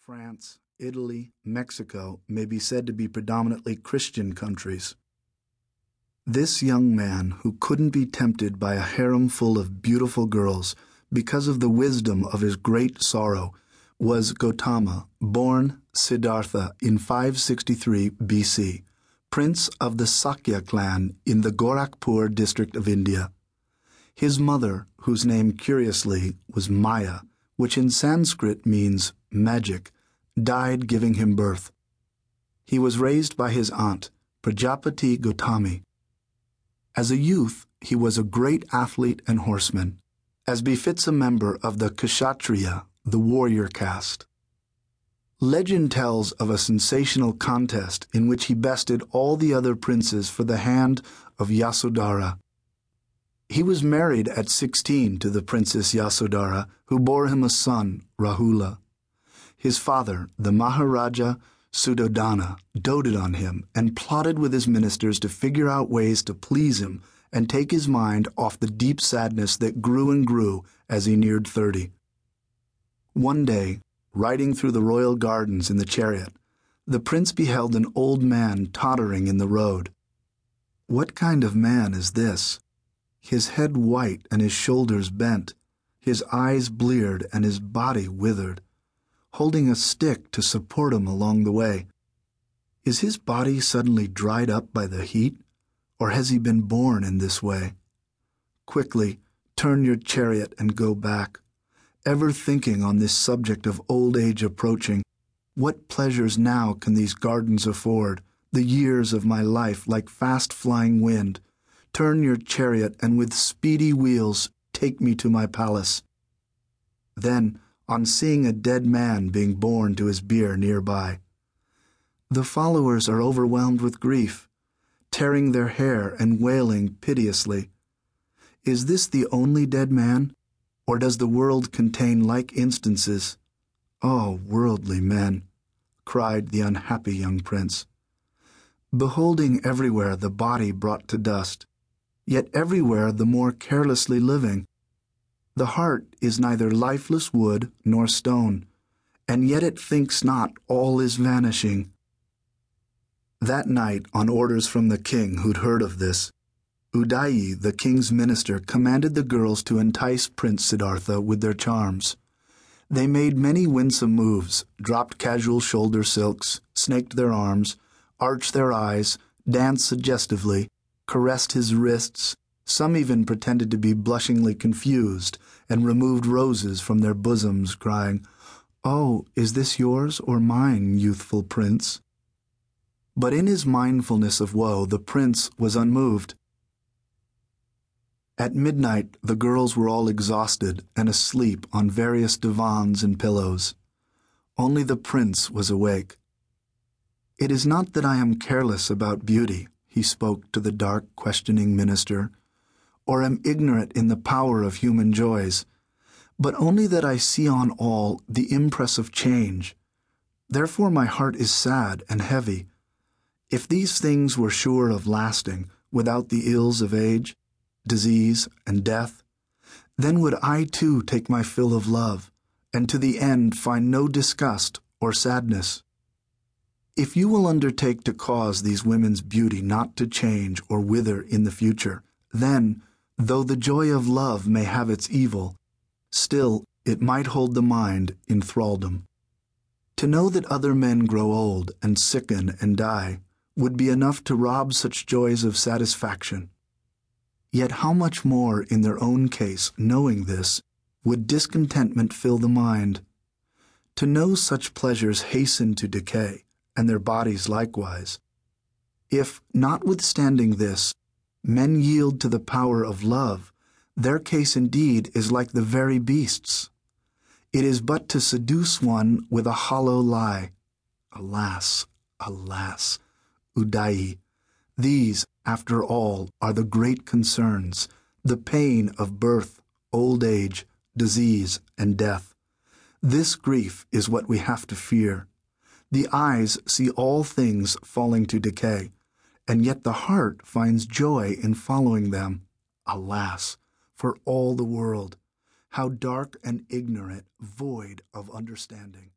France, Italy, Mexico may be said to be predominantly Christian countries. This young man, who couldn't be tempted by a harem full of beautiful girls because of the wisdom of his great sorrow, was Gotama, born Siddhartha in 563 BC, prince of the Sakya clan in the Gorakhpur district of India. His mother, whose name curiously was Maya, which in Sanskrit means magic, died giving him birth. He was raised by his aunt, Prajapati Gotami. As a youth, he was a great athlete and horseman, as befits a member of the Kshatriya, the warrior caste. Legend tells of a sensational contest in which he bested all the other princes for the hand of Yasodhara. He was married at 16 to the Princess Yasodhara, who bore him a son, Rahula. His father, the Maharaja Suddhodana, doted on him and plotted with his ministers to figure out ways to please him and take his mind off the deep sadness that grew and grew as he neared thirty. One day, riding through the royal gardens in the chariot, the prince beheld an old man tottering in the road. What kind of man is this? His head white and his shoulders bent, his eyes bleared and his body withered, holding a stick to support him along the way. Is his body suddenly dried up by the heat, or has he been born in this way? Quickly, turn your chariot and go back ever thinking on this subject of old age approaching, what pleasures now can these gardens afford, the years of my life like fast flying wind? Turn your chariot and with speedy wheels take me to my palace. Then, on seeing a dead man being borne to his bier nearby, the followers are overwhelmed with grief, tearing their hair and wailing piteously. Is this the only dead man? Or does the world contain like instances? Oh, worldly men, cried the unhappy young prince. Beholding everywhere the body brought to dust, yet everywhere the more carelessly living. The heart is neither lifeless wood nor stone, and yet it thinks not all is vanishing. That night, on orders from the king who'd heard of this, Udayi, the king's minister, commanded the girls to entice Prince Siddhartha with their charms. They made many winsome moves, dropped casual shoulder silks, snaked their arms, arched their eyes, danced suggestively, caressed his wrists, some even pretended to be blushingly confused and removed roses from their bosoms, crying, Oh, is this yours or mine, youthful prince? But in his mindfulness of woe, the prince was unmoved. At midnight, the girls were all exhausted and asleep on various divans and pillows. Only the prince was awake. It is not that I am careless about beauty, he spoke to the dark, questioning minister, or am ignorant in the power of human joys, but only that I see on all the impress of change. Therefore my heart is sad and heavy. If these things were sure of lasting, without the ills of age, disease, and death, then would I too take my fill of love, and to the end find no disgust or sadness. If you will undertake to cause these women's beauty not to change or wither in the future, then, though the joy of love may have its evil, still it might hold the mind in thraldom. To know that other men grow old and sicken and die would be enough to rob such joys of satisfaction. Yet how much more in their own case, knowing this, would discontentment fill the mind? To know such pleasures hasten to decay, and their bodies likewise. If, notwithstanding this, men yield to the power of love, their case indeed is like the very beasts. It is but to seduce one with a hollow lie. Alas, alas, Udayi, these after all, are the great concerns, the pain of birth, old age, disease, and death. This grief is what we have to fear. The eyes see all things falling to decay, and yet the heart finds joy in following them. Alas, for all the world, how dark and ignorant, void of understanding.